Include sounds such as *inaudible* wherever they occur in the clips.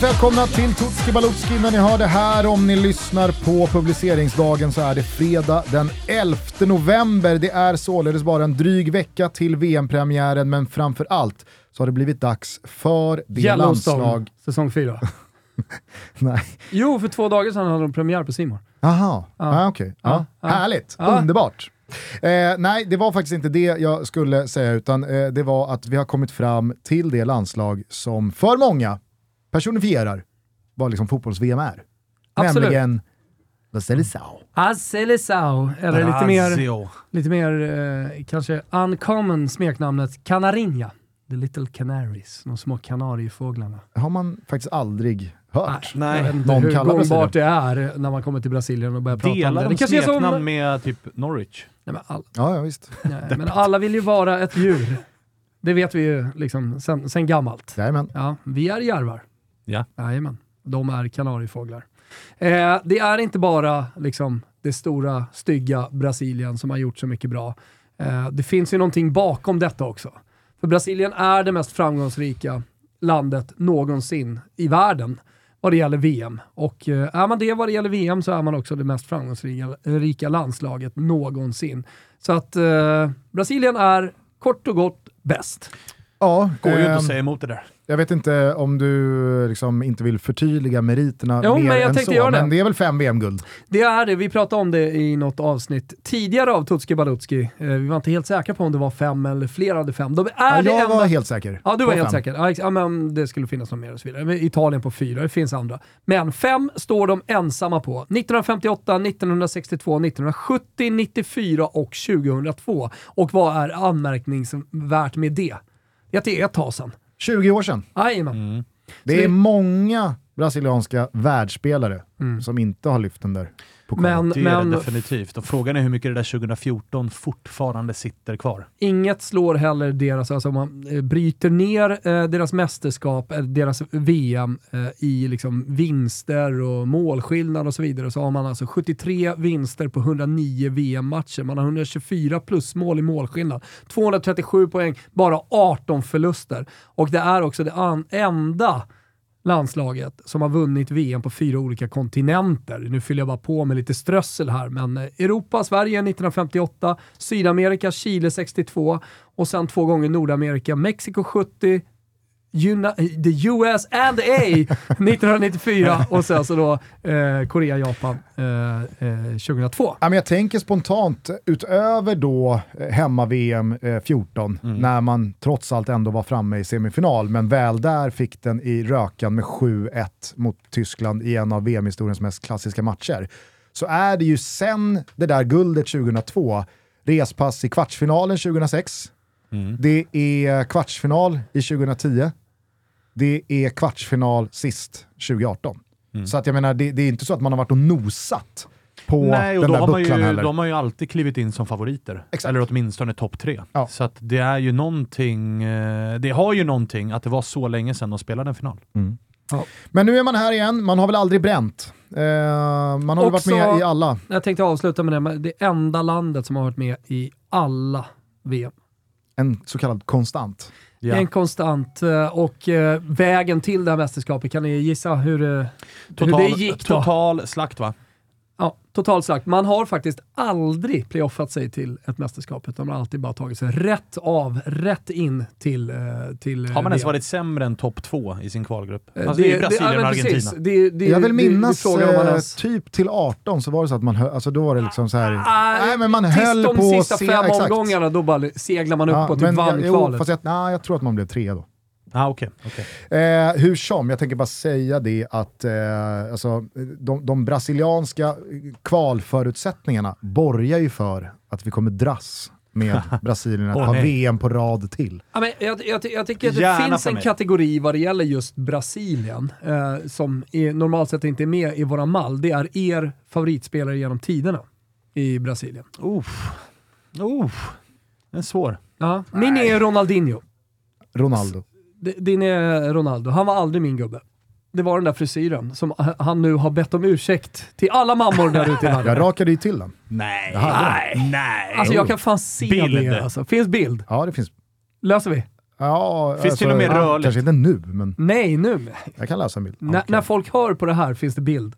Varmt välkomna till Tutski Balutski. När ni hör det här, om ni lyssnar på publiceringsdagen så är det fredag den 11 november. Det är således bara en dryg vecka till VM-premiären, men framför allt så har det blivit dags för det landslag... säsong fyra. *laughs* Nej. Jo, för två dagar sedan hade de premiär på Simon. Jaha, ah, okej. Ja. Ja. Härligt, Ja. underbart. Eh, nej, det var faktiskt inte det jag skulle säga, utan eh, det var att vi har kommit fram till det landslag som för många personifierar vad liksom fotbolls-VM är. Absolut. Nämligen La Seleção. Azelisao, eller lite mer, lite mer eh, kanske uncommon smeknamnet Canarinha. The Little Canaries, de små kanariefåglarna. har man faktiskt aldrig hört. Nej. jag vet inte Någon hur gångbart det är när man kommer till Brasilien och börjar prata om Delar det. de det kanske är som, nej, med typ Norwich? men, all, Ja, ja visst. nej, *laughs* men alla vill ju vara ett djur. Det vet vi ju liksom sen, sen gammalt. Jajamän. Ja, vi är järvar. Ja. Jajamän, de är kanariefåglar. Eh, det är inte bara liksom, det stora, stygga Brasilien som har gjort så mycket bra. Eh, det finns ju någonting bakom detta också. För Brasilien är det mest framgångsrika landet någonsin i världen vad det gäller VM. Och eh, är man det vad det gäller VM så är man också det mest framgångsrika rika landslaget någonsin. Så att eh, Brasilien är kort och gott bäst. Ja, Går ju inte ehm, att säga emot det där. Jag vet inte om du liksom inte vill förtydliga meriterna Jo, mer men jag än så, göra det. men det är väl fem VM-guld? Det är det. Vi pratade om det i något avsnitt tidigare av Tutski Balutski. Eh, vi var inte helt säkra på om det var fem eller fler hade fem. De är Ja, jag enda... var helt säker. Ja, du var helt fem. säker. Ja, men det skulle finnas något mer och så vidare. Italien på fyra, det finns andra. Men fem står de ensamma på. 1958, 1962, 1970, 94 och 2002. Och vad är anmärkningsvärt med det? Att det är ett tag sedan. 20 år sedan. Jajamän. Det är många brasilianska världsspelare som inte har lyft den där pokalen. Men, Det är men det definitivt. Och frågan är hur mycket det där 2014 fortfarande sitter kvar. Inget slår heller deras, alltså man eh, bryter ner eh, deras mästerskap, eh, deras VM eh, i liksom vinster och målskillnad och så vidare, så har man alltså 73 vinster på 109 VM-matcher. Man har 124 plus mål i målskillnad. 237 poäng, bara 18 förluster. Och det är också det enda landslaget som har vunnit VM på fyra olika kontinenter. Nu fyller jag bara på med lite strössel här, men eh, Europa, Sverige 1958, Sydamerika, Chile 62 och sen två gånger Nordamerika, Mexiko 70, Uni- the US and the A *laughs* 1994 och sen så då eh, Korea, Japan eh, eh, 2002. Ja, men jag tänker spontant, utöver då eh, hemma-VM eh, 14, när man trots allt ändå var framme i semifinal, men väl där fick den i rökan med 7-1 mot Tyskland i en av VM-historiens mest klassiska matcher, så är det ju sen det där guldet 2002, respass i kvartsfinalen 2006, det är kvartsfinal i 2010, det är kvartsfinal sist 2018. Så att jag menar, det, det är inte så att man har varit och nosat på Nej, och den då där har man bucklan ju, heller. de har ju alltid klivit in som favoriter. Exakt. Eller åtminstone topp tre. Ja. Så att det är ju någonting, eh, det har ju någonting att det var så länge sedan de spelade en final. Men nu är man här igen, man har väl aldrig bränt. Eh, man har väl varit Också- med i alla. Jag tänkte avsluta med det, men det enda landet som har varit med i alla VM. En så kallad konstant. Ja. En konstant eh, och eh, vägen till det här mästerskapet, kan ni gissa hur, eh, hur det gick då? total slakt va? Ja, totalt sagt. Man har faktiskt aldrig playoffat sig till ett mästerskap, utan man har alltid bara tagit sig rätt av, rätt in till, eh, till eh, Har man ens varit sämre än topp två i sin kvalgrupp? Eh, Alltså det, är ju Brasilien ja, men och precis. Argentina. Det, det, jag vill det- det minnas ens- typ till 18 så var det så att man, hö- alltså då var det liksom så här. Ah, nej men man höll de på att sista se, fem exakt. omgångarna, då bara seglar man Ja, uppåt och men vann jag, jo, kvalet. fast jag, nej, jag tror att man blev tre då. Ah, okej, okej. Eh, hur som, jag tänker bara säga det att eh, alltså, de, de brasilianska kvalförutsättningarna borgar ju för att vi kommer dras med *laughs* Brasilien Åh, par nej. VM på rad till. Ja, men jag, jag, jag tycker att det Gärna finns en mig. kategori vad det gäller just Brasilien, eh, som är, normalt sett inte är med i våra mall. Det är er favoritspelare genom tiderna i Brasilien. Uff. Uff. En svår. Ja, min är Ronaldinho. Ronaldo. Din är Ronaldo. Han var aldrig min gubbe. Det var den där frisyren som han nu har bett om ursäkt till alla mammor där ute i världen. Jag rakade ju till den. Nej. Nej. Nej. Alltså jag kan fan se Bild. det alltså. Finns bild? Ja, det finns. Löser vi? Ja, Finns till och med rörligt. Kanske inte nu, men Nej, nu. jag kan läsa en bild. När, Okej. när folk hör på det här finns det bild.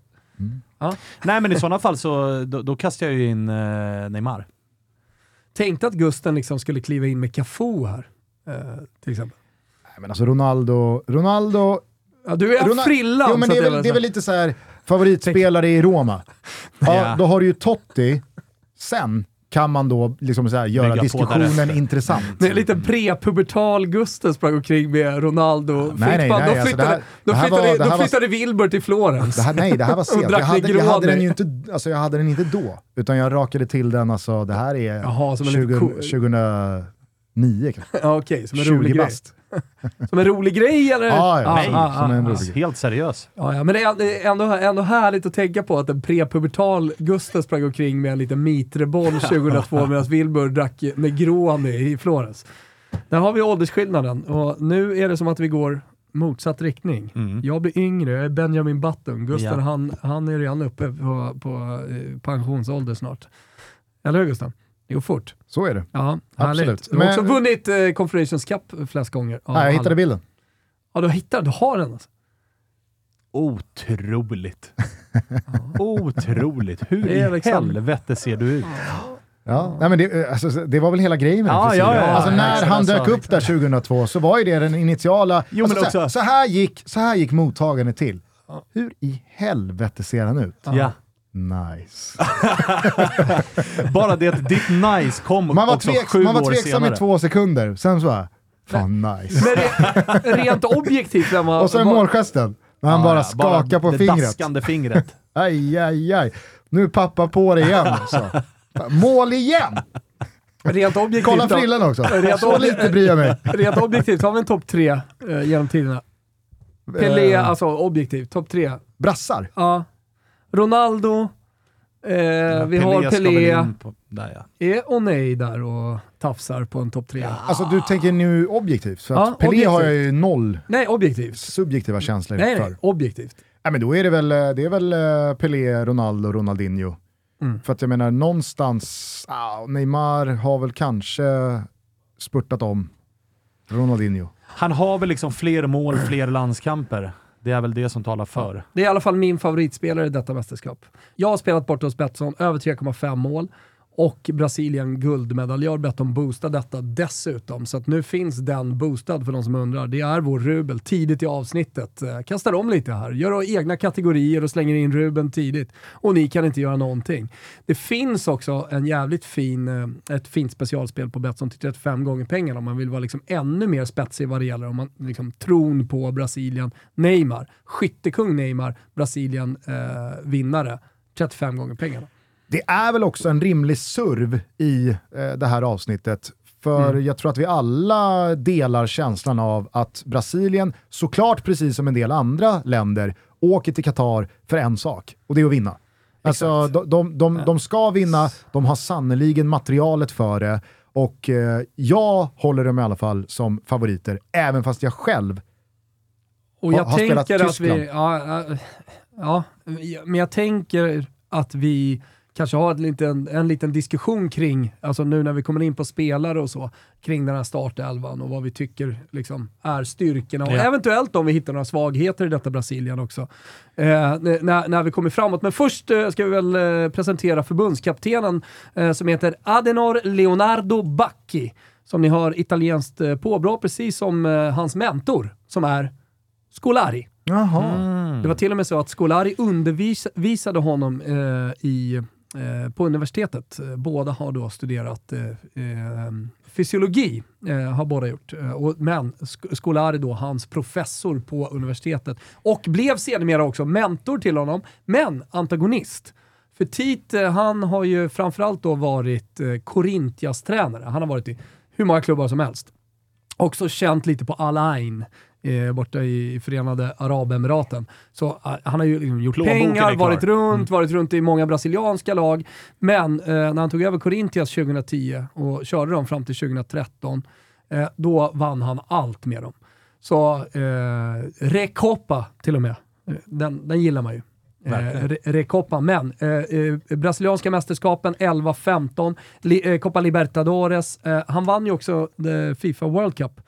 Nej, men i sådana fall så då, då kastar jag ju in eh, Neymar. Tänkte att Gusten liksom skulle kliva in med Cafu här, eh, till exempel. Nej, men alltså Ronaldo, Ronaldo... Ja, du är Ronal- frillan. Jo, men det är, väl, det är väl lite så här favoritspelare i Roma. *laughs* Ja, Ja. Då har du ju Totti, sen kan man då liksom så här göra diskussionen intressant. Det är en liten prepubertal Gusten sprang omkring med Ronaldo. nej, nej, nej, då alltså flyttade, här- då det här flyttade, var- här då var- flyttade Wilbur till Florens. Det här, nej, det här var *laughs* sent. Jag hade, jag, hade den ju inte, alltså jag hade den inte då, utan jag rakade till den, alltså det här är Jaha, som en 20, liten ko- 2009 kanske. Ja, Okej, som en 20 rolig grej. bast. *laughs* Som en rolig grej eller? Ja, ja, Ah, nej, ah, som en ah, rolig grej. Helt seriös. Ja, ja, men det är det är ändå, ändå härligt att tänka på att en prepubertal Gustav sprang omkring med en liten mitreboll *laughs* 2002 medan Wilbur drack Negroni i Florens. Där har vi åldersskillnaden och nu är det som att vi går motsatt riktning. Mm. Jag blir yngre, jag är Benjamin Button. Gustav Ja. han, han är redan uppe på, på eh, pensionsålder snart. Eller hur Gustav? Det går fort. Så är det. Ja, Absolut. härligt. Du har också Men- vunnit eh, Confederations Cup flest gånger. Nej, jag hittade alla. bilden. Ja, du hittar, du har den alltså. Otroligt. *laughs* Otroligt. Hur i liksom- helvete ser du ut? Ja. Nej, men det, alltså, det var väl hela grejen med Ja, ja, ja, alltså, ja, när exakt, han alltså, dök upp där 2002 så var ju det den initiala... Jo, alltså, så, här, så, här gick, så här gick mottagandet till. Hur i helvete ser han ut? Ja. Nice. *laughs* Bara det att ditt nice kom Man var, också tveks, sju man var tveksam i två sekunder, sen så bara, fan nice. Men re, rent objektivt, var... Och sen var- målgesten, när han Ja, bara skakar på det fingret. daskande fingret. *laughs* Aj, aj, aj. Nu pappa på det igen. Så. Mål igen! Rent objektivt, Kolla frillen också. Rent Så lite bryr jag mig. Rent objektivt har vi en topp tre eh, genom tiderna. Pelé, Eh, alltså objektivt, topp tre. Brassar. Ja. Ronaldo, eh, vi har Pelé, på- Där ja. är Oney där och tafsar på en topp tre. Alltså du tänker nu objektivt, för att Ja, Pelé objektivt. har jag ju noll Nej, objektivt. subjektiva känslor Nej, för. nej, objektivt. Nej, men då är det väl, eh, det är väl eh, Pelé, Ronaldo, Ronaldinho. Mm. För att jag menar någonstans, ah, Neymar har väl kanske spurtat om Ronaldinho. Han har väl liksom fler mål, fler landskamper. Det är väl det som talar för. Det är i alla fall min favoritspelare i detta mästerskap. Jag har spelat borta hos Betsson, över 3,5 mål. Och Brasilien guldmedaljör bett om boosta detta dessutom. Så att nu finns den boostad för de som undrar. Det är vår rubel tidigt i avsnittet. Eh, kastar om lite här. Gör egna kategorier och slänger in rubeln tidigt. Och ni kan inte göra någonting. Det finns också en jävligt fin, eh, ett fint specialspel på Betsson till 35 gånger pengarna om man vill vara liksom ännu mer spetsig vad det gäller. Om man liksom tron på Brasilien. Neymar, skyttekung Neymar, Brasilien eh, vinnare. 35 gånger pengarna. Det är väl också en rimlig serv i eh, det här avsnittet. För Mm. jag tror att vi alla delar känslan av att Brasilien, såklart precis som en del andra länder, åker till Qatar för en sak, och det är att vinna. Alltså, de, de, de, de ska vinna, de har sannoliken materialet för det, och eh, jag håller dem i alla fall som favoriter, även fast jag själv Och Har- jag har spelat tänker att vi... Tyskland. Ja, ja, ja, men jag tänker att vi kanske har en liten, en liten diskussion kring, alltså nu när vi kommer in på spelare och så, kring den här startelvan och vad vi tycker liksom, är styrkorna och Ja. eventuellt om vi hittar några svagheter i detta Brasilien också. Eh, när, när vi kommer framåt. Men först eh, ska vi väl eh, presentera förbundskaptenen eh, som heter Adenor Leonardo Bacchi. Som ni har italienskt eh, påbrå, precis som eh, hans mentor som är Scolari. Jaha. Mm. Det var till och med så att Scolari undervisade honom eh, i, Eh, på universitetet. Eh, båda har då studerat eh, eh, fysiologi, eh, har båda gjort. Och, men Scolari då, hans professor på universitetet. Och blev sedermera också mentor till honom, men antagonist. För Tit, han har ju framförallt då varit eh, Corinthians tränare. Han har varit i hur många klubbar som helst. Också känt lite på Alain eh, borta i Förenade Arabemiraten. Så eh, han har ju liksom gjort Plånboken pengar, varit runt, varit runt i många brasilianska lag. Men eh, när han tog över Corinthians 2010 och körde dem fram till 2013, eh, då vann han allt med dem. Så eh, Recopa till och med, Eh, den, den gillar man ju. Eh, Recopa, men eh, eh, brasilianska mästerskapen 11-15, li, eh, Copa Libertadores, han vann ju också Fifa World Cup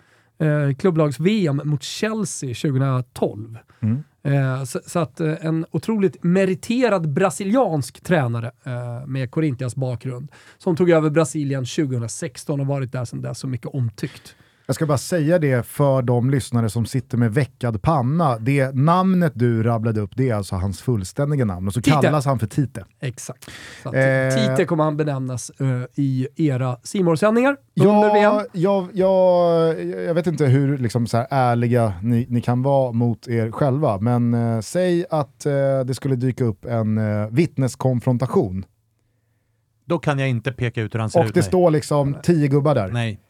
eh, klubblags-VM mot Chelsea 2012. Mm. Eh, så, så, att eh, en otroligt meriterad brasiliansk tränare eh, med Corinthians bakgrund, som tog över Brasilien 2016 och varit där sedan dess så mycket omtyckt. Jag ska bara säga det för de lyssnare som sitter med veckad panna. Det namnet du rabblade upp, det är alltså hans fullständiga namn och så Tite. kallas han för Tite. Exakt. Så att, Eh. Tite kommer han benämnas eh, i era simor sändningar under VM. Ja, jag, jag, jag vet inte hur liksom, så här, ärliga ni, ni kan vara mot er själva, men eh, säg att eh, det skulle dyka upp en vittneskonfrontation Då kan jag inte peka ut hur han ser och ut. det nej. står liksom tio gubbar där. Nej.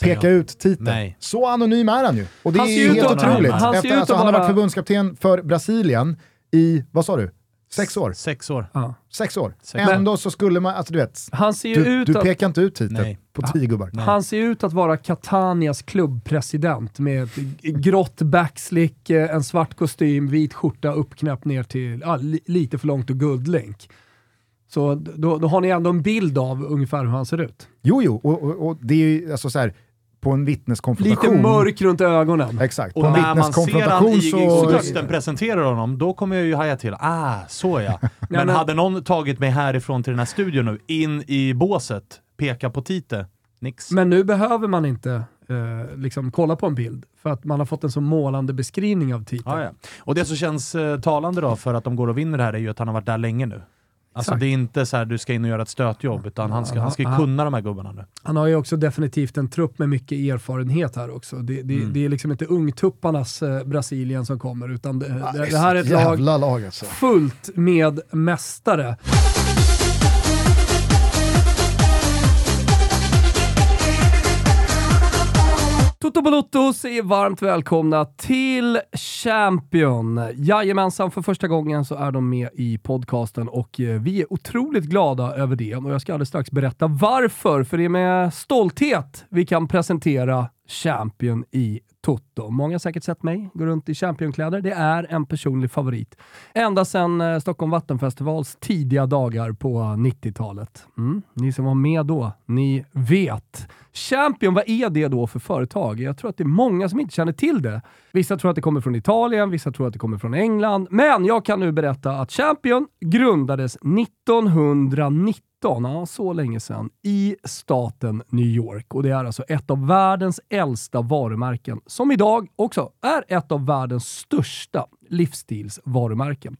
Peka jag. ut Tite. Nej. Så anonym är han ju. Och det Han ser är ut helt att- otroligt. han Efter, alltså, att han har varit förbundskapten för Brasilien i, vad sa du? Sex år? Sex år. Ja. Sex år. Sex. Ändå så skulle man, alltså du vet, Han ser ju du, ut du att... pekar inte ut Tite Nej. på tio gubbar. Nej. Han ser ut att vara Catanias klubbpresident med ett grått backslick, en svart kostym, vit skjorta uppknäppt ner till ja, li, lite för långt och guldlänk. Så då, då har ni ändå en bild av ungefär hur han ser ut. Jo, jo, och, och, och det är ju alltså så här, på en vittneskonfrontation. Lite mörk runt ögonen. Exakt, på Och en när man ser han i så... Gusten presenterar honom, då kommer jag ju haja till. Ah, så *laughs* ja. Men, men- hade någon tagit mig härifrån till den här studion nu, in i båset, peka på Tite, nix. Men nu behöver man inte eh, liksom kolla på en bild, för att man har fått en så målande beskrivning av Tite. Ja, ja. Och det som känns eh, talande då för att de går och vinner det här är ju att han har varit där länge nu. Alltså Exakt. det är inte så här du ska in och göra ett stötjobb, utan han ska, han ska ju Ja. kunna de här gubbarna nu. Han har ju också definitivt en trupp med mycket erfarenhet här också. Det, det, Mm. det är liksom inte ungtupparnas eh, Brasilien som kommer, utan det, Ja, det, det här är ett lag Jävla lag alltså. fullt med mästare. Toto Balotto säger varmt välkomna till Champion. Jajamensan, för första gången så är de med i podcasten och eh, vi är otroligt glada över det. Och jag ska alldeles strax berätta varför, för det är med stolthet vi kan presentera Champion i Toto. Många har säkert sett mig gå runt i Championkläder. Det är en personlig favorit. Ända sedan eh, Stockholm Vattenfestivals tidiga dagar på 90-talet. Mm. Ni som var med då, ni vet. Champion, vad är det då för företag? Jag tror att det är många som inte känner till det. Vissa tror att det kommer från Italien, vissa tror att det kommer från England. Men jag kan nu berätta att Champion grundades 1990 ja, så länge sedan, i staten New York. Och det är alltså ett av världens äldsta varumärken, som idag också är ett av världens största livsstilsvarumärken.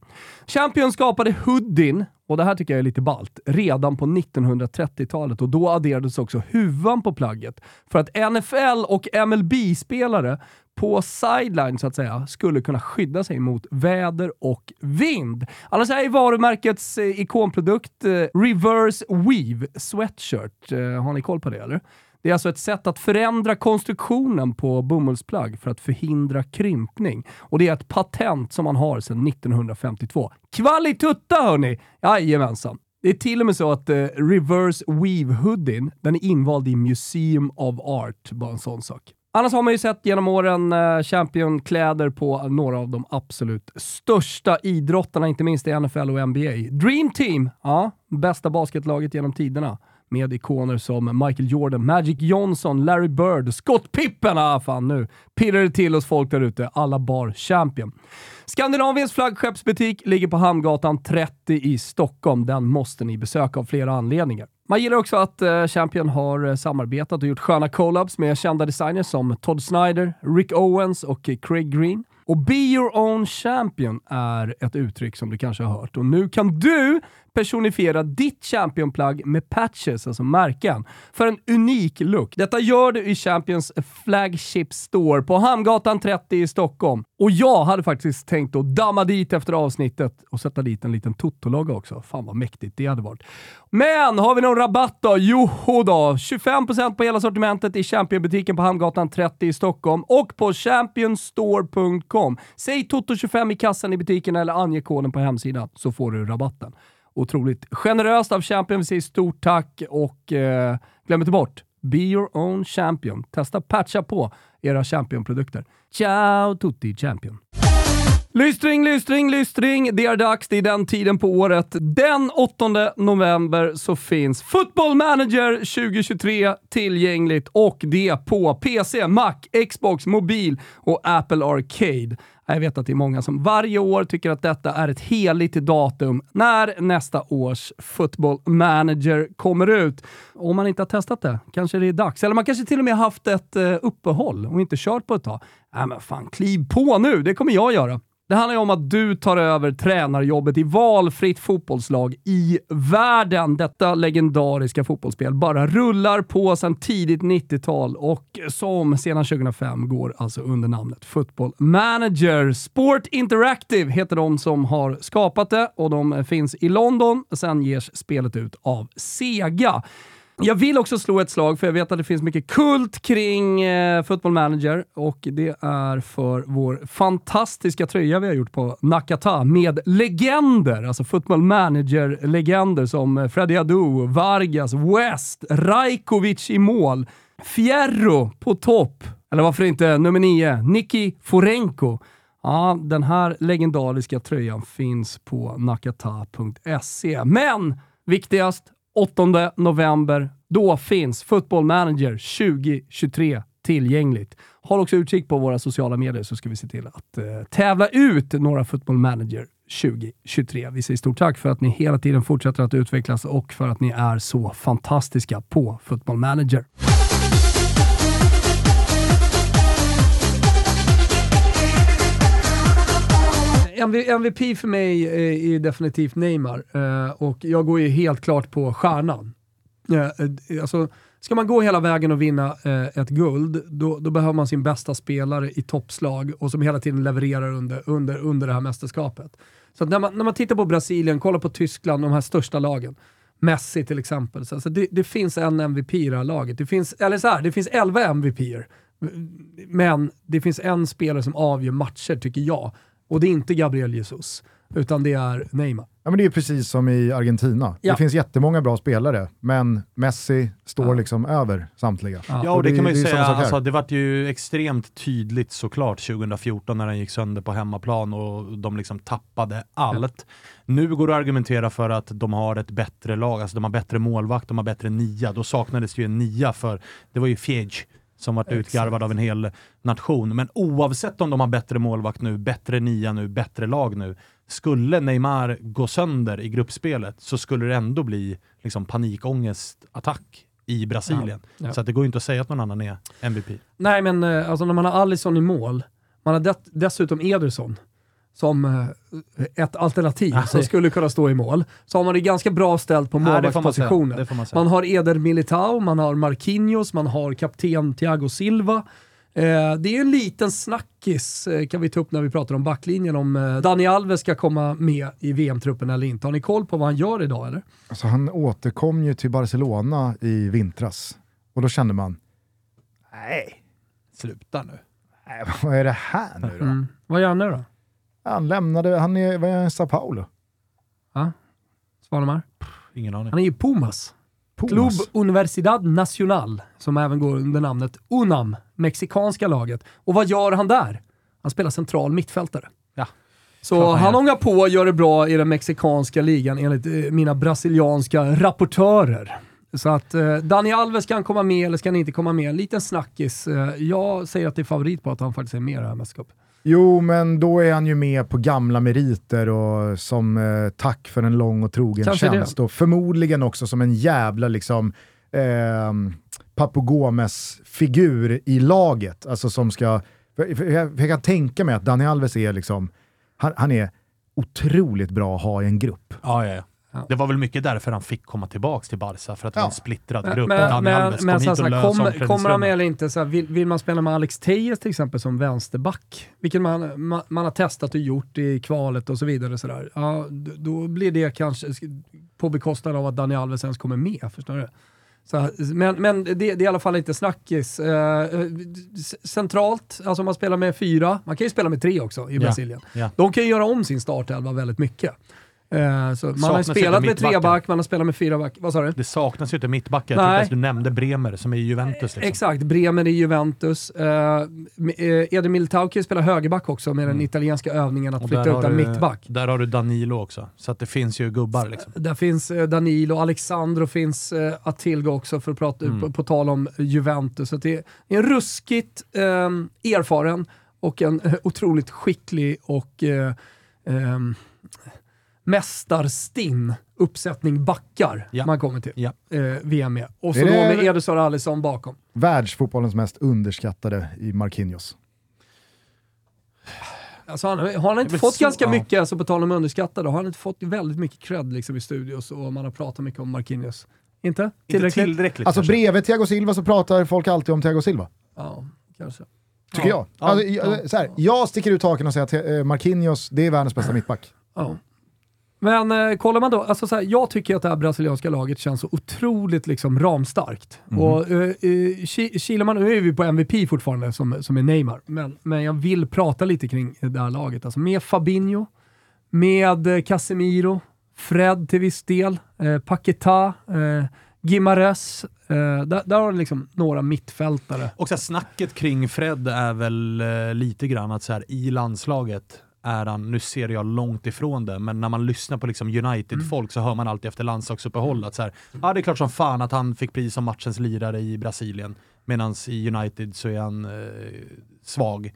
Champion skapade hoodien, och det här tycker jag är lite balt, redan på 1930-talet och då adderades också huvan på plagget för att NFL och MLB-spelare på sideline så att säga, skulle kunna skydda sig mot väder och vind. Annars är varumärkets eh, ikonprodukt eh, Reverse Weave Sweatshirt. Eh, har ni koll på det eller? Det är alltså ett sätt att förändra konstruktionen på bomullsplagg för att förhindra krympning. Och det är ett patent som man har sedan 1952. Kvalitutta hörni! Jajamensan. Det är till och med så att eh, Reverse Weave Hoodien, den är invald i Museum of Art. Bara en sån sak. Annars har man ju sett genom åren championkläder Champion-kläder på några av de absolut största idrottarna, inte minst i NFL och NBA. Dream Team, ja, bästa basketlaget genom tiderna. Med ikoner som Michael Jordan, Magic Johnson, Larry Bird, Scott Pippen. Ah, fan nu pirrar det till hos folk där ute. Alla bar Champion. Skandinaviens flaggskeppsbutik ligger på Hamngatan 30 i Stockholm. Den måste ni besöka av flera anledningar. Man gillar också att eh, Champion har eh, samarbetat och gjort sköna collabs med kända designers som Todd Snyder, Rick Owens och Craig Green. Och Be Your Own Champion är ett uttryck som du kanske har hört. Och nu kan du personifiera ditt championplagg med patches, alltså märken, för en unik look. Detta gör du i Champions Flagship Store på Hamngatan 30 i Stockholm. Och jag hade faktiskt tänkt att damma dit efter avsnittet och sätta dit en liten Toto-logga också. Fan vad mäktigt det hade varit. Men har vi någon rabatt då? Joho då! 25% på hela sortimentet i championbutiken på Hamngatan 30 i Stockholm och på championstore.com. Säg Toto25 i kassan i butiken eller ange koden på hemsidan så får du rabatten. Otroligt generöst av Champion. Vi säger stort tack och eh, glöm inte bort, be your own champion. Testa patcha på era Champion-produkter. Ciao tutti Champion! Lystring, lystring, lystring. Det är dags. Det är den tiden på året. Den 8 november så finns Football Manager 2023 tillgängligt och det på PC, Mac, Xbox, mobil och Apple Arcade. Jag vet att det är många som varje år tycker att detta är ett heligt datum när nästa års Football Manager kommer ut. Om man inte har testat det, kanske det är dags. Eller man kanske till och med haft ett eh, uppehåll och inte kört på ett tag. Nej men fan, kliv på nu! Det kommer jag göra. Det handlar ju om att du tar över tränarjobbet i valfritt fotbollslag i världen. Detta legendariska fotbollsspel bara rullar på sedan tidigt 90-tal och som sedan 2005 går alltså under namnet Football Manager. Sport Interactive heter de som har skapat det och de finns i London. Sen ges spelet ut av Sega. Jag vill också slå ett slag, för jag vet att det finns mycket kult kring eh, Football Manager och det är för vår fantastiska tröja vi har gjort på Nakata med legender, alltså Football Manager-legender som Freddie Adu, Vargas, West, Rajkovic i mål, Fierro på topp, eller varför inte nummer nio, Niki Forenko. Ja, den här legendariska tröjan finns på nakata.se. Men viktigast, 8 november. Då finns Football Manager 2023 tillgängligt. Håll också utkik på våra sociala medier så ska vi se till att eh, tävla ut några Football Manager 2023. Vi säger stort tack för att ni hela tiden fortsätter att utvecklas och för att ni är så fantastiska på Football Manager. MVP för mig eh, är definitivt Neymar eh, och jag går ju helt klart på stjärnan. Eh, alltså, ska man gå hela vägen och vinna ett guld, då, då behöver man sin bästa spelare i toppslag och som hela tiden levererar under, under, under det här mästerskapet. Så när, man, när man tittar på Brasilien, kollar på Tyskland, de här största lagen, Messi till exempel. Så alltså det, det, finns en MVP i det här laget. Det finns, eller så här, det finns 11 MVPer. Men det finns en spelare som avgör matcher, tycker jag. Och det är inte Gabriel Jesus, utan det är Neymar. Ja, men det är precis som i Argentina. Ja. Det finns jättemånga bra spelare, men Messi står ja. liksom över samtliga. Ja, ja och det, det kan man ju säga, alltså, det vart ju extremt tydligt såklart 2014 när han gick sönder på hemmaplan och de liksom tappade allt. Nu går det att argumentera för att de har ett bättre lag, alltså de har bättre målvakt, de har bättre nia. Då saknades ju en nia för, det var ju Fjädj som varit utgarvad av en hel nation. Men oavsett om de har bättre målvakt nu, bättre nia nu, bättre lag nu, skulle Neymar gå sönder i gruppspelet så skulle det ändå bli liksom panikångestattack i Brasilien. Ja, ja. Så det går inte att säga att någon annan är MVP. Nej, men eh, alltså när man har Alisson i mål, man har dessutom Ederson, som eh, ett alternativ Nej. som skulle kunna stå i mål, så har man det ganska bra ställt på målvaktspositionen. Man, man, har Eder Militao, man har Marquinhos, man har kapten Thiago Silva. Eh, det är en liten snackis, eh, kan vi ta upp när vi pratar om backlinjen, om eh, Dani Alves ska komma med i VM-truppen eller inte. Har ni koll på vad han gör idag eller? Alltså, han återkom ju till Barcelona i vintras och då kände man, nej, sluta nu. *laughs* Nej, vad är det här nu då? Mm. Vad gör han nu då? Han lämnade, han är, vad är han, Sao Paulo? Ja, Svanemar? Ingen aning. Han är i Pumas. Pumas. Club Universidad Nacional, som även går under namnet UNAM, mexikanska laget. Och vad gör han där? Han spelar central mittfältare. Ja. Så han ångar på och gör det bra i den mexikanska ligan enligt eh, mina brasilianska rapportörer. Så att eh, Dani Alves, ska han komma med eller ska han inte komma med? En liten snackis. Eh, jag säger att det är favorit på att han faktiskt är med i det här mästerskapet. Jo, men då är han ju med på gamla meriter och som eh, tack för en lång och trogen Kanske tjänst. Det. Och förmodligen också som en jävla liksom, eh, Papu Gomes-figur i laget. Alltså som ska... Jag, jag, kan tänka mig att Dani Alves är liksom, han, han är otroligt bra att ha i en grupp. Ja, ja, ja. Det var väl mycket därför han fick komma tillbaka till Barca, för att det var en splittrad grupp. Men, men, men, kom hit och kom, Kommer han med eller inte? Så här, vill, vill, man spela med Alex Tejes till exempel som vänsterback, vilket man, man, man, har testat och gjort i kvalet och så vidare, så där, ja, då blir det kanske på bekostnad av att Dani Alves ens kommer med. Förstår du? Så, men men det, det, är i alla fall inte snackis. Eh, centralt, alltså man spelar med fyra, man kan ju spela med tre också i Brasilien. Ja, ja. De kan ju göra om sin startelva väldigt mycket. Eh, så man har spelat med treback, man har spelat med fyra back. Vad sa du? Det saknas ju inte mittbackar. Jag du nämnde Bremer som är i Juventus. Liksom. Exakt, Bremer i Juventus. Uh, Edin Militao kan spela högerback också med mm. den italienska övningen att flytta ut en mittback. Där har du Danilo också, så att det finns ju gubbar. Liksom. Där finns Danilo, Alexandro finns uh, att tillgå också för att prata, mm. på, på tal om Juventus. Så det är en ruskigt uh, erfaren och en otroligt skicklig och um, mästarstinn uppsättning backar ja. man kommer till ja. eh, VM med. Och så då med Ederson Alisson bakom. Världsfotbollens mest underskattade i Marquinhos. Alltså han, har han inte fått så, ganska ja. mycket, alltså på tal om underskattade, har han inte fått väldigt mycket cred liksom i studios och man har pratat mycket om Marquinhos? Inte? Tillräckligt? Inte tillräckligt alltså bredvid Thiago Silva så pratar folk alltid om Thiago Silva. Ja, kanske. Tycker ja. jag. Alltså, ja, så här, jag sticker ut taken och säger att eh, Marquinhos, det är världens bästa mittback. Men eh, kollar man då, alltså så här, jag tycker att det här brasilianska laget känns så otroligt liksom, ramstarkt. Mm. Och, eh, eh Kileman, nu är vi på MVP fortfarande som, som är Neymar, men, men jag vill prata lite kring det här laget. Alltså med Fabinho, med eh, Casemiro, Fred till viss del, eh, Paquetá, eh, Gimares. Eh, där, där har du liksom några mittfältare. Och så snacket kring Fred är väl eh, lite grann att så här, i landslaget är han, nu ser jag långt ifrån det, men när man lyssnar på liksom United-folk mm. så hör man alltid efter landslagsuppehåll att så här, ja det är klart som fan att han fick pris som matchens lirare i Brasilien, medan i United så är han eh, svag.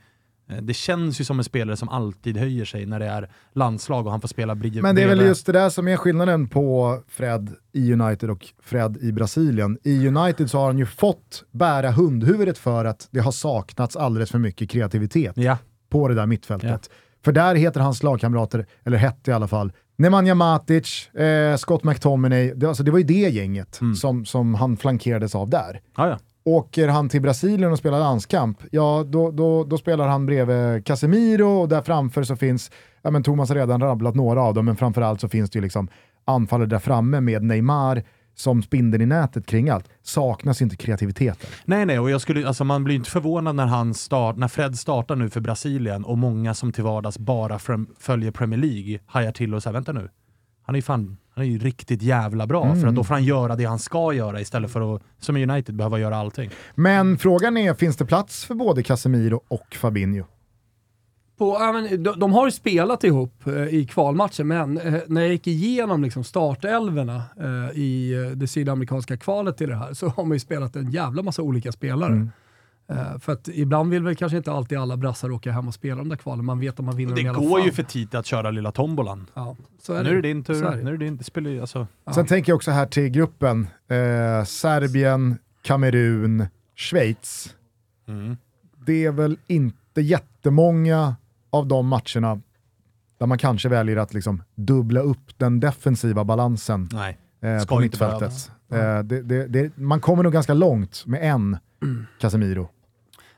Eh, det känns ju som en spelare som alltid höjer sig när det är landslag och han får spela bredvid. Men det är väl just det där som är skillnaden på Fred i United och Fred i Brasilien. I United så har han ju fått bära hundhuvudet för att det har saknats alldeles för mycket kreativitet ja. på det där mittfältet. Ja. För där heter hans lagkamrater, eller hette i alla fall, Nemanja Matic, eh, Scott McTominay, det, alltså det var ju det gänget mm. som, som han flankerades av där. Ah, ja. Åker han till Brasilien och spelar landskamp, ja då, då, då spelar han bredvid Casemiro och där framför så finns, ja men Thomas har redan rabblat några av dem, men framförallt så finns det ju liksom anfallare där framme med Neymar, som spindeln i nätet kring allt, saknas inte kreativiteten. Nej, nej, och jag skulle, alltså man blir inte förvånad när, han start, när Fred startar nu för Brasilien och många som till vardags bara följer Premier League hajar till och säger vänta nu, han är ju fan han är ju riktigt jävla bra, mm. för att då får han göra det han ska göra istället för att, som i United, behöva göra allting. Men frågan är, finns det plats för både Casemiro och Fabinho? På, de, de, har ju spelat ihop eh, i kvalmatcher, men eh, när jag gick igenom liksom, startelverna eh, i det sydamerikanska kvalet till det här så har man ju spelat en jävla massa olika spelare. Mm. För att ibland vill väl kanske inte alltid alla brassar åka hem och spela de där kvalen, man vet att man vinner Det i alla går fall. ju för tidigt att köra lilla tombolan. Ja, så är nu det. är det din tur, är det. nu är det din, det spelar ju alltså. Ja. Sen tänker jag också här till gruppen, eh, Serbien, Kamerun, Schweiz. Mm. Det är väl inte jättemånga av de matcherna där man kanske väljer att liksom dubbla upp den defensiva balansen Nej, eh, på mittfältet. Eh, det, det, det, man kommer nog ganska långt med en mm. Casemiro.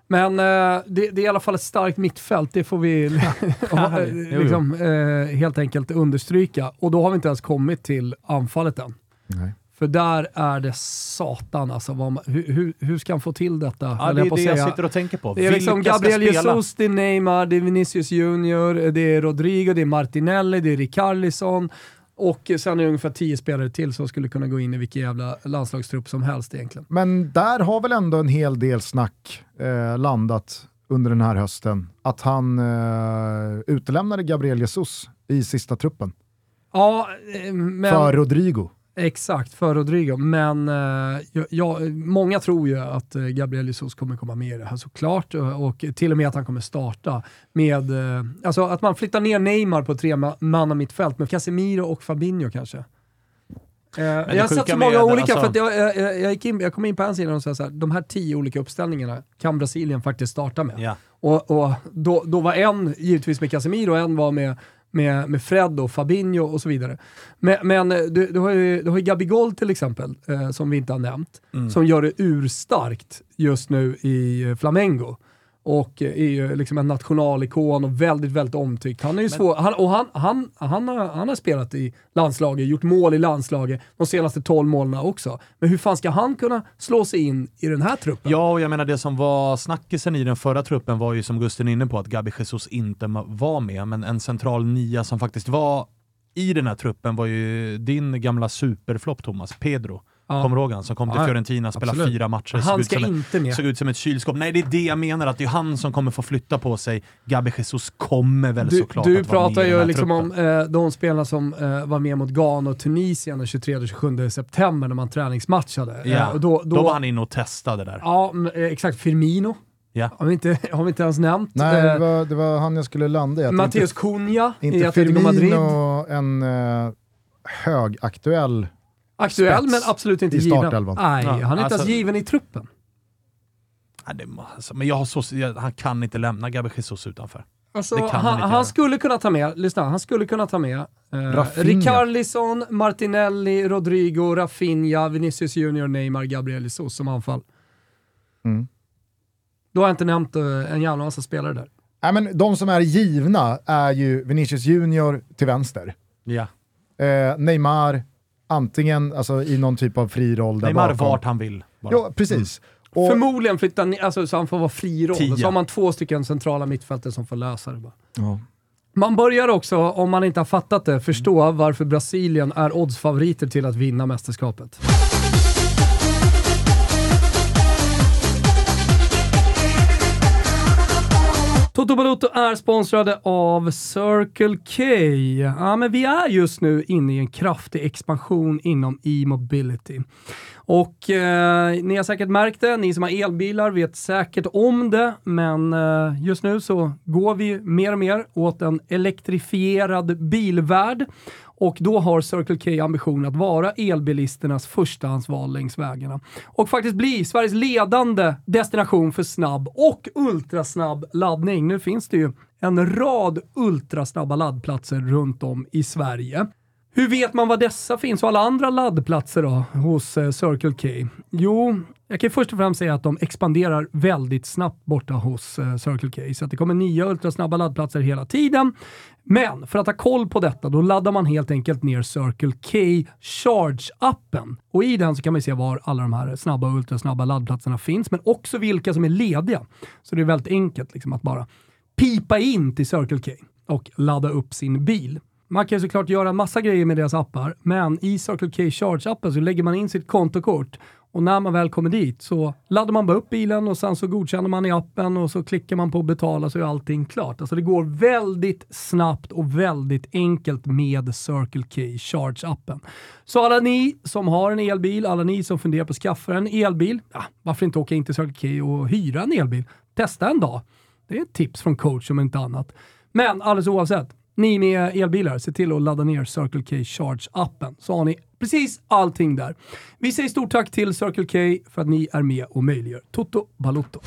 Men eh, det, det, är i alla fall ett starkt mittfält, det får vi *laughs* *laughs* liksom, eh, helt enkelt understryka. Och då har vi inte ens kommit till anfallet än. Nej. För där är det satan alltså. Man, hur, hur, ska han få till detta? Ja, det är det jag sitter och tänker på. Det är liksom Gabriel Jesus, det är Neymar, det är Vinicius Junior, det är Rodrigo, det är Martinelli, det är Rikarlison. Och sen är det ungefär tio spelare till som skulle kunna gå in i vilken jävla landslagstrupp som helst egentligen. Men där har väl ändå en hel del snack eh, landat under den här hösten. Att han eh, utelämnade Gabriel Jesus i sista truppen. Ja, eh, men... För Rodrigo. Exakt, för Rodrigo. Men eh, ja, många tror ju att eh, Gabriel Jesus kommer komma med i det här såklart och till och med att han kommer starta med, eh, alltså att man flyttar ner Neymar på tre manna mittfält med Casemiro och Fabinho kanske. Eh, jag har sett så många olika, alltså... för jag, jag, jag, gick in, jag kom in på en sida och sa så här, de här tio olika uppställningarna kan Brasilien faktiskt starta med. Ja. Och, och då, då var en givetvis med Casemiro och en var med med, med Fred och Fabinho och så vidare. Men, men eh, du, du, har ju, du har ju Gabigol till exempel, eh, som vi inte har nämnt, mm. som gör det urstarkt just nu i eh, Flamengo och är ju liksom en nationalikon och väldigt, väldigt omtyckt. Han är ju Men... svår, han, och han, han, han, har, han har spelat i landslaget, gjort mål i landslaget de senaste 12 månaderna också. Men hur fan ska han kunna slå sig in i den här truppen? Ja, och jag menar det som var snackisen i den förra truppen var ju som Gusten inne på att Gabi Jesus inte var med, men en central nia som faktiskt var i den här truppen var ju din gamla superflopp Thomas, Pedro. Ja. Kommer du ihåg han som kom till Fiorentina, spelade absolut. fyra matcher, han ska inte med. såg ut som ett kylskåp. Nej, det är det jag menar, att det är han som kommer få flytta på sig. Gabi Jesus kommer väl du, såklart du att vara med här liksom truppen. Pratar ju om eh, de spelarna som eh, var med mot Ghana och Tunisien den 23-27 september när man träningsmatchade. Ja, eh, då, då, då, var han inne och testade där. Ja, eh, exakt. Firmino. Ja. Har, vi inte, har vi inte ens nämnt. Nej, det var, det var han jag skulle landa i. Matteus Cunha i Atletico Madrid. Inte Firmino en uh, högaktuell Aktuell men absolut inte given. Nej, han är inte alltså, ens given i truppen. Nej, det, alltså, men jag har så, jag, han kan inte lämna Gabi Jesus utanför. Alltså, han, han skulle kunna ta med, lyssna, han skulle kunna ta med eh, Rikarlison, Martinelli, Rodrigo, Rafinha, Vinicius Junior, Neymar, Gabriel Jesus som anfall. Mm. Då har jag inte nämnt uh, en jävla massa spelare där. Nej, men de som är givna är ju Vinicius Junior till vänster. Ja. Eh, Neymar, antingen alltså, i någon typ av fri roll där Neymar bakom. vart han vill. Bara. Ja, precis. Mm. Och, Förmodligen flyttar ni, alltså, så han får vara fri roll. Tia. Så har man två stycken centrala mittfältare som får lösa det. Bara. Ja. Man börjar också, om man inte har fattat det, förstå varför Brasilien är oddsfavoriter till att vinna mästerskapet. Toto Balotto är sponsrade av Circle K. Ja, men vi är just nu inne i en kraftig expansion inom e-mobility. Och eh, ni har säkert märkt det, ni som har elbilar vet säkert om det, men eh, just nu så går vi mer och mer åt en elektrifierad bilvärld. Och då har Circle K ambition att vara elbilisternas förstahandsval längs vägarna. Och faktiskt bli Sveriges ledande destination för snabb och ultrasnabb laddning. Nu finns det ju en rad ultrasnabba laddplatser runt om i Sverige. Hur vet man var dessa finns och alla andra laddplatser då hos eh, Circle K? Jo, jag kan först och främst säga att de expanderar väldigt snabbt borta hos eh, Circle K. Så att det kommer nya ultrasnabba laddplatser hela tiden. Men för att ha koll på detta, då laddar man helt enkelt ner Circle K Charge-appen. Och i den så kan man se var alla de här snabba och ultrasnabba laddplatserna finns, men också vilka som är lediga. Så det är väldigt enkelt liksom att bara pipa in till Circle K och ladda upp sin bil. Man kan såklart göra en massa grejer med deras appar, men i Circle K Charge-appen så lägger man in sitt kontokort och när man väl kommer dit så laddar man bara upp bilen och sen så godkänner man i appen och så klickar man på betala så är allting klart. Alltså det går väldigt snabbt och väldigt enkelt med Circle K Charge-appen. Så alla ni som har en elbil, alla ni som funderar på att skaffa en elbil, ja, varför inte åka in till Circle K och hyra en elbil? Testa en dag. Det är ett tips från coach om inte annat. Men alldeles oavsett, ni med elbilar, se till att ladda ner Circle K Charge-appen så har ni precis allting där. Vi säger stort tack till Circle K för att ni är med och möjliggör Toto Balotto.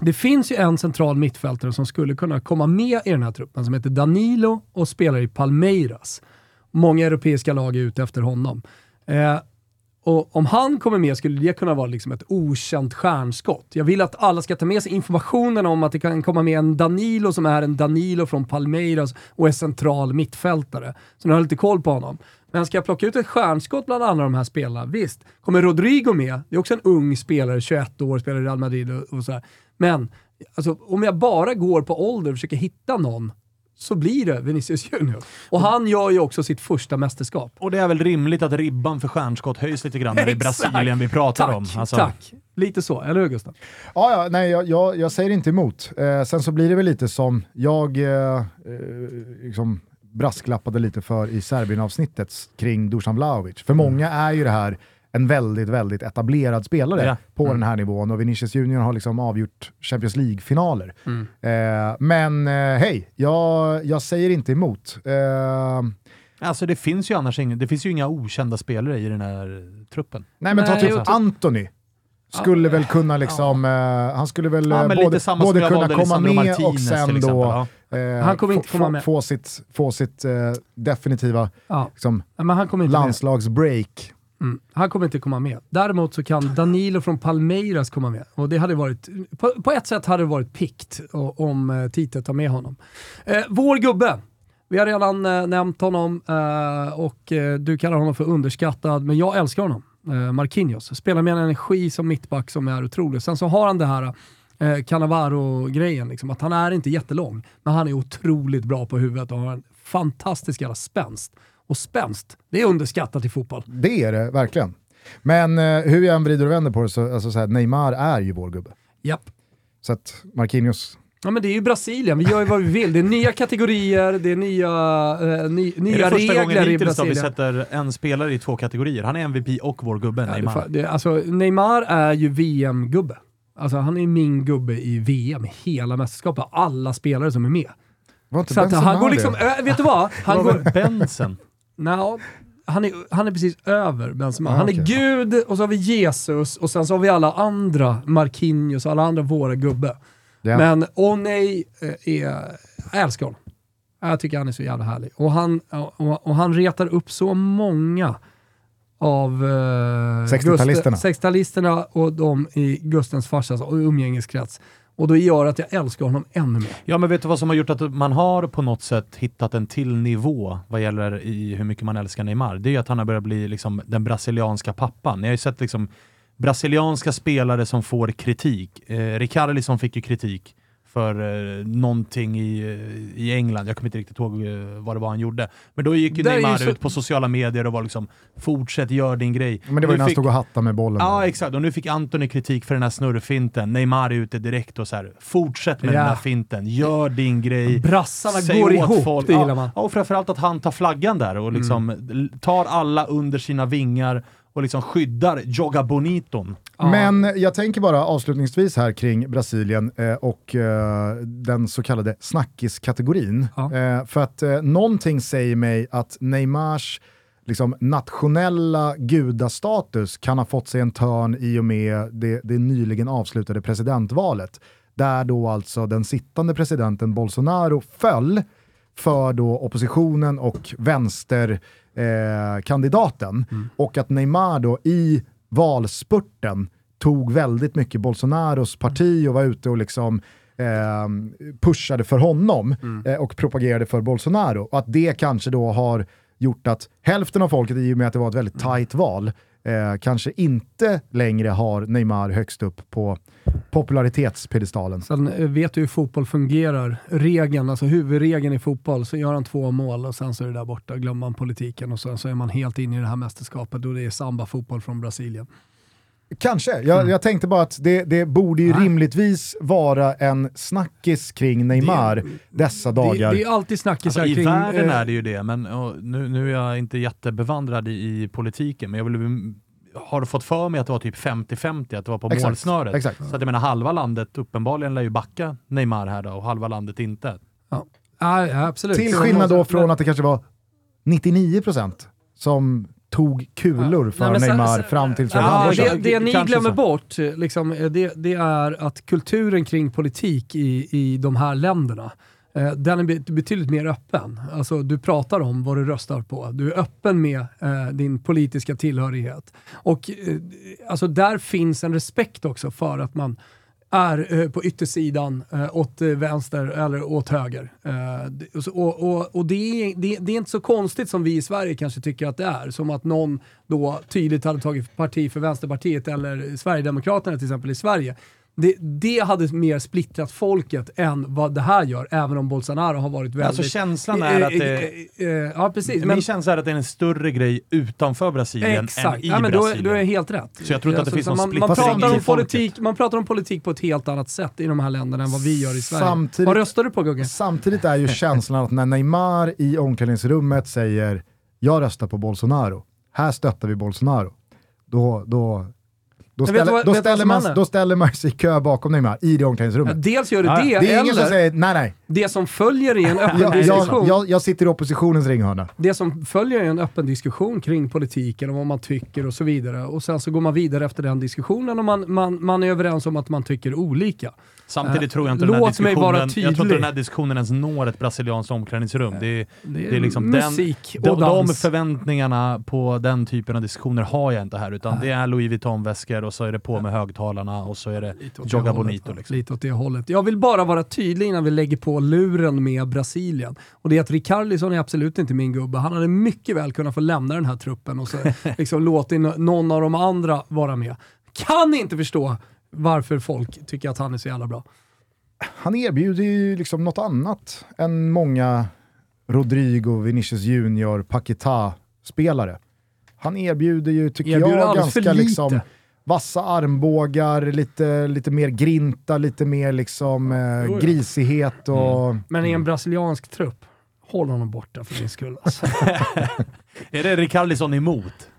Det finns ju en central mittfältare som skulle kunna komma med i den här truppen som heter Danilo och spelar i Palmeiras. Många europeiska lag är ute efter honom. Eh, och om han kommer med skulle det kunna vara liksom ett okänt stjärnskott. Jag vill att alla ska ta med sig informationen om att det kan komma med en Danilo som är en Danilo från Palmeiras och är central mittfältare. Så nu har jag lite koll på honom. Men ska jag plocka ut ett stjärnskott bland alla de här spelarna? Visst. Kommer Rodrigo med? Det är också en ung spelare, 21 år, spelar i Real Madrid och, och sådär. Men alltså, om jag bara går på ålder och försöker hitta någon så blir det Vinicius Junior. Och han gör ju också sitt första mästerskap. Och det är väl rimligt att ribban för stjärnskott höjs lite grann när det är Brasilien vi pratar tack, om. Alltså. Tack, lite så. Eller hur Gustav? Ja, ja nej, jag, jag, jag säger inte emot. Eh, sen så blir det väl lite som jag eh, eh liksom brasklappade lite för i Serbien-avsnittet kring Dusan Vlahovic. För mm. många är ju det här en väldigt, väldigt etablerad spelare ja. på mm. den här nivån och Vinicius Junior har liksom avgjort Champions League-finaler. Mm. Eh, men eh, hej, jag, jag säger inte emot. Eh, Alltså det finns ju annars inga, det finns ju inga okända spelare i den här truppen. Nej men ta typ Anthony. Skulle ja, väl kunna liksom, ja. uh, han skulle väl ja, både, både kunna komma med och sen då uh, han kommer inte komma med. få sitt, få sitt uh, definitiva liksom, landslagsbreak Mm. Han kommer inte komma med. Däremot så kan Danilo från Palmeiras komma med. Och det hade varit, på, på ett sätt hade det varit pikt om eh, Tite tar med honom. Eh, vår gubbe. Vi har redan eh, nämnt honom eh, och eh, du kallar honom för underskattad, men jag älskar honom. Eh, Marquinhos. Spelar med en energi som mittback som är otrolig. Sen så har han det här eh, Cannavaro-grejen. Liksom, att han är inte jättelång, men han är otroligt bra på huvudet och har en fantastisk jävla spänst. Och spänst, det är underskattat i fotboll. Det är det, verkligen. Men eh, hur jag än vrider och vänder på det så, alltså, så här, Neymar är ju vår gubbe. Japp. Så att Marquinhos Ja men det är ju Brasilien, vi gör ju vad vi vill. Det är nya kategorier, det är nya, eh, ny, nya är det första regler gången i hittills Brasilien. vi sätter en spelare i två kategorier? Han är MVP och vår gubbe, Ja, Neymar. det, det, alltså, Neymar är ju VM-gubbe. Alltså, han är min gubbe i VM, hela mästerskapet. Alla spelare som är med. Var inte Så att han går liksom, äh, vet du vad? Han går, väl Nå, han, är, han är precis över Benzema. Ah, han är okej. Gud och så har vi Jesus och sen så har vi alla andra, Marquinhos och alla andra våra gubbe. Ja. Men Oney eh, är, jag älskar honom. Jag tycker han är så jävla härlig. Och han, och, och han retar upp så många av eh, 60-talisterna. Gust- 60-talisterna och de i Gustens farsas och umgängeskrets. Och då gör att jag älskar honom ännu mer. Ja, men vet du vad som har gjort att man har på något sätt hittat en till nivå vad gäller i hur mycket man älskar Neymar? Det är ju att han har börjat bli liksom den brasilianska pappan. Ni har ju sett liksom brasilianska spelare som får kritik. Eh, Ricarlison fick ju kritik för eh, någonting i, eh, i England. Jag kommer inte riktigt ihåg eh, vad det var han gjorde. Men då gick ju Där är ju Neymar så- ut på sociala medier och var liksom “fortsätt, gör din grej”. Men det var ju Nu när han fick- stod och hattade med bollen. Ja, exakt. Och nu fick Antoni kritik för den här snurrfinten. Neymar är ute direkt och så här, fortsätt med Ja. den här finten, gör din grej. Brassarna Säg går åt ihop, folk- det gillar man. Mm. Ja, och framförallt att han tar flaggan där och liksom l- tar alla under sina vingar och liksom skyddar Joga Boniton. Men jag tänker bara avslutningsvis här kring Brasilien eh, och eh, den så kallade snackiskategorin. Ja. Eh, för att eh, någonting säger mig att Neymars liksom, nationella gudastatus kan ha fått sig en törn i och med det, det nyligen avslutade presidentvalet. Där då alltså den sittande presidenten Bolsonaro föll för då oppositionen och vänsterkandidaten. Eh, kandidaten. Och att Neymar då i valspurten tog väldigt mycket Bolsonaros parti och var ute och liksom eh, pushade för honom eh, och propagerade för Bolsonaro. Och att det kanske då har gjort att hälften av folket, i och med att det var ett väldigt tajt val, eh, kanske inte längre har Neymar högst upp på popularitetspedestalen. Sen eh, vet du hur fotboll fungerar. Regeln, alltså huvudregeln i fotboll, så gör han två mål och sen så är det där borta. Glömmer man politiken och sen så är man helt inne i det här mästerskapet och det är samba-fotboll från Brasilien. Kanske. Jag, jag tänkte bara att det, det borde ju Nej. rimligtvis vara en snackis kring Neymar dessa Det, dagar. det är alltid snackisar Alltså, I kring... världen eh, är det ju det, men och, nu, nu är jag inte jättebevandrad i, i politiken, men jag vill, har fått för mig att det var typ 50-50, att det var på Exakt, målsnöret. exakt. Så att jag menar, halva landet uppenbarligen lär ju backa Neymar här då, och halva landet inte. Ja, ja absolut. Till skillnad då från att det kanske var 99% som tog kulor Ja. för Nej, Neymar sen- fram till Ja, ja, det, det ni Kanske glömmer så. bort liksom, eh, det, det är att kulturen kring politik i, i de här länderna, eh, den är be- betydligt mer öppen. Alltså, du pratar om vad du röstar på. Du är öppen med eh, din politiska tillhörighet. Och eh, alltså, där finns en respekt också för att man är eh, på yttersidan eh, åt eh, vänster eller åt höger. Och och, och det, är, det, det är inte så konstigt som vi i Sverige kanske tycker att det är. Som att någon då tydligt hade tagit parti för Vänsterpartiet eller Sverigedemokraterna till exempel i Sverige. Det, det hade mer splittrat folket än vad det här gör, även om Bolsonaro har varit väldigt... Alltså känslan är att det... Eh, eh, eh, Ja, precis. Min känsla är att det är en större grej utanför Brasilien Exakt, än i ja, men då, Brasilien. då är jag helt rätt. Så jag tror inte att det Så- finns så någon man, man, splittring pratar om politik, man pratar om politik på ett helt annat sätt i de här länderna än vad vi gör i Sverige. Samtidigt- Vad röstar du på Gugge? Samtidigt är ju känslan att när Neymar i omklädningsrummet säger “jag röstar på Bolsonaro, här stöttar vi Bolsonaro”, då, då, då, ställer, du vad- då, du ställer man, då ställer man sig i kö bakom Neymar i det Ja, omklädningsrummet. dels gör det Ja, det, är ingen som eller säger “nej, nej, det som följer i en *laughs* öppen jag, diskussion. jag, jag, sitter i oppositionens ringhörna”. det som följer är en öppen diskussion kring politiken och vad man tycker och så vidare. Och sen så går man vidare efter den diskussionen och man, man, man är överens om att man tycker olika. Samtidigt Eh, tror jag inte den här låt mig vara jag tror inte den här diskussionen ens når ett brasilianskt omklädningsrum. Det är, Det är, det är liksom den, musik och de, de dans. förväntningarna på den typen av diskussioner har jag inte här, utan det är Louis Vuitton-väskor och så är det på med högtalarna och så är det hållet, Bonito. Liksom. Lite åt det hållet. Jag vill bara vara tydlig innan vi lägger på luren med Brasilien. Och det är att Ricarlison är absolut inte min gubbe. Han hade mycket väl kunnat få lämna den här truppen och så *laughs* liksom låtit någon av de andra vara med. Kan inte förstå varför folk tycker att han är så jävla bra. Han erbjuder ju liksom något annat än många Rodrigo, Vinicius Junior, Paquetá-spelare. Han erbjuder ju, tycker Erbjuder jag, ganska lite. liksom vassa armbågar, lite, lite mer grinta, lite mer liksom eh, grisighet och... Men i en brasiliansk trupp, håll honom borta för din skull. Alltså. *laughs* Är det Ricardisson emot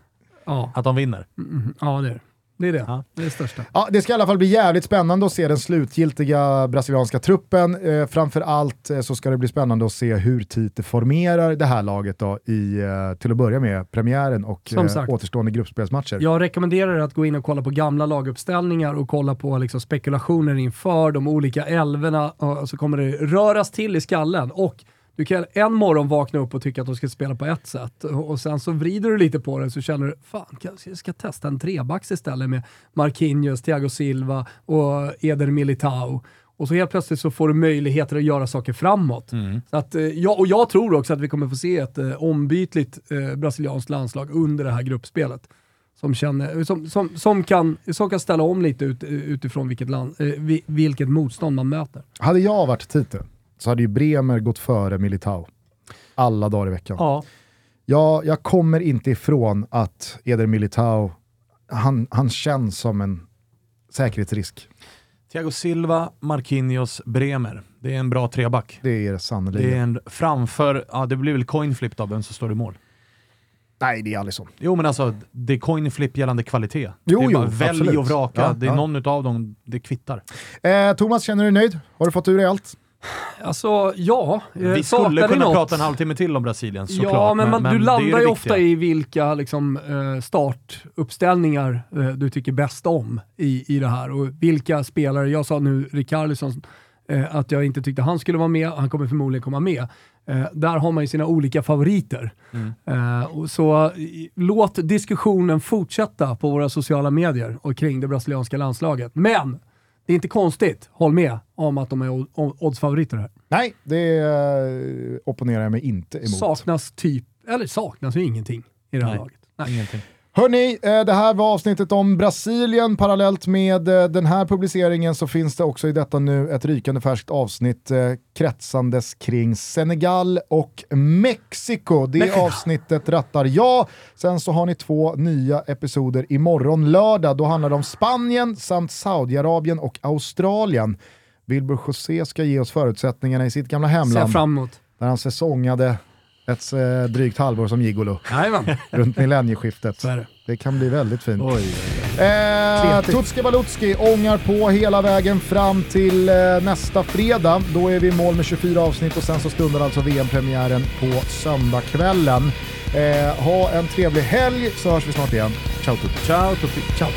ja. att de vinner? Mm, ja, det är det. Det är det. Ja. Det är det största. Ja, det ska i alla fall bli jävligt spännande att se den slutgiltiga brasilianska truppen. Eh, framförallt eh, så ska det bli spännande att se hur Tite formerar det här laget då i, eh, till att börja med, premiären och eh, återstående gruppspelsmatcher. Jag rekommenderar er att gå in och kolla på gamla laguppställningar och kolla på liksom spekulationer inför de olika älvorna. Och så kommer det röras till i skallen. Och du kan en morgon vakna upp och tycka att de ska spela på ett sätt och sen så vrider du lite på det så känner du fan, kanske jag ska testa en trebacks istället med Marquinhos, Thiago Silva och Eder Militao. Och så helt plötsligt så får du möjligheter att göra saker framåt. Så att, eh, ja, och jag tror också att vi kommer få se ett eh, ombytligt eh, brasilianskt landslag under det här gruppspelet. Som, känner, som, som, som, kan, som kan ställa om lite ut, utifrån vilket, land, eh, vi- vilket motstånd man möter. Hade jag varit Tite så hade ju Bremer gått före Militao alla dagar i veckan. Ja. Jag, jag kommer inte ifrån att Eder Militao, han, han känns som en säkerhetsrisk. Thiago Silva, Marquinhos, Bremer. Det är en bra treback. Det är det Det sannerligen. är en framför, ja det blir väl coin flip då, vem som står i mål. Nej, det är aldrig så. Jo men alltså, det är coin flip gällande kvalitet. Jo, det är jo, bara välj absolut. och vraka, Ja, det är ja. någon utav dem, det kvittar. Eh, Thomas, känner du dig nöjd? Har du fått ur dig allt? Alltså, ja. eh, Vi skulle kunna något? prata en halvtimme till om Brasilien såklart. Ja, men, man, men du landar ju ofta i vilka liksom, eh, startuppställningar eh, du tycker bäst om i, i det här. Och vilka spelare, jag sa nu Rikardisson, att jag inte tyckte han skulle vara med, han kommer förmodligen komma med. Där har man ju sina olika favoriter. Mm. Så låt diskussionen fortsätta på våra sociala medier och kring det brasilianska landslaget. Men det är inte konstigt, håll med, om att de är oddsfavoriter här. Nej, det eh, opponerar jag mig inte emot. Saknas typ, eller saknas ju ingenting i det här Nej. laget. Nej. Ingenting. Hörni, eh, det här var avsnittet om Brasilien. Parallellt med eh, den här publiceringen så finns det också i detta nu ett rykande färskt avsnitt eh, kretsandes kring Senegal och Mexiko. Det Mexiko. avsnittet rattar jag. Sen så har ni två nya episoder imorgon lördag. Då handlar det om Spanien samt Saudiarabien och Australien. Wilbur José ska ge oss förutsättningarna i sitt gamla hemland fram emot. där han säsongade ett eh, drygt halvår som gigolo Jajamän, runt millennieskiftet. det. Det kan bli väldigt fint. Oj. Eh, Kletigt. Tutski Balutski ångar på hela vägen fram till eh, nästa fredag. Då är vi i mål med 24 avsnitt och sen så stundar alltså VM-premiären på söndagskvällen. Eh, ha en trevlig helg så hörs vi snart igen. Ciao Tutti! Ciao Tutti. Ciao.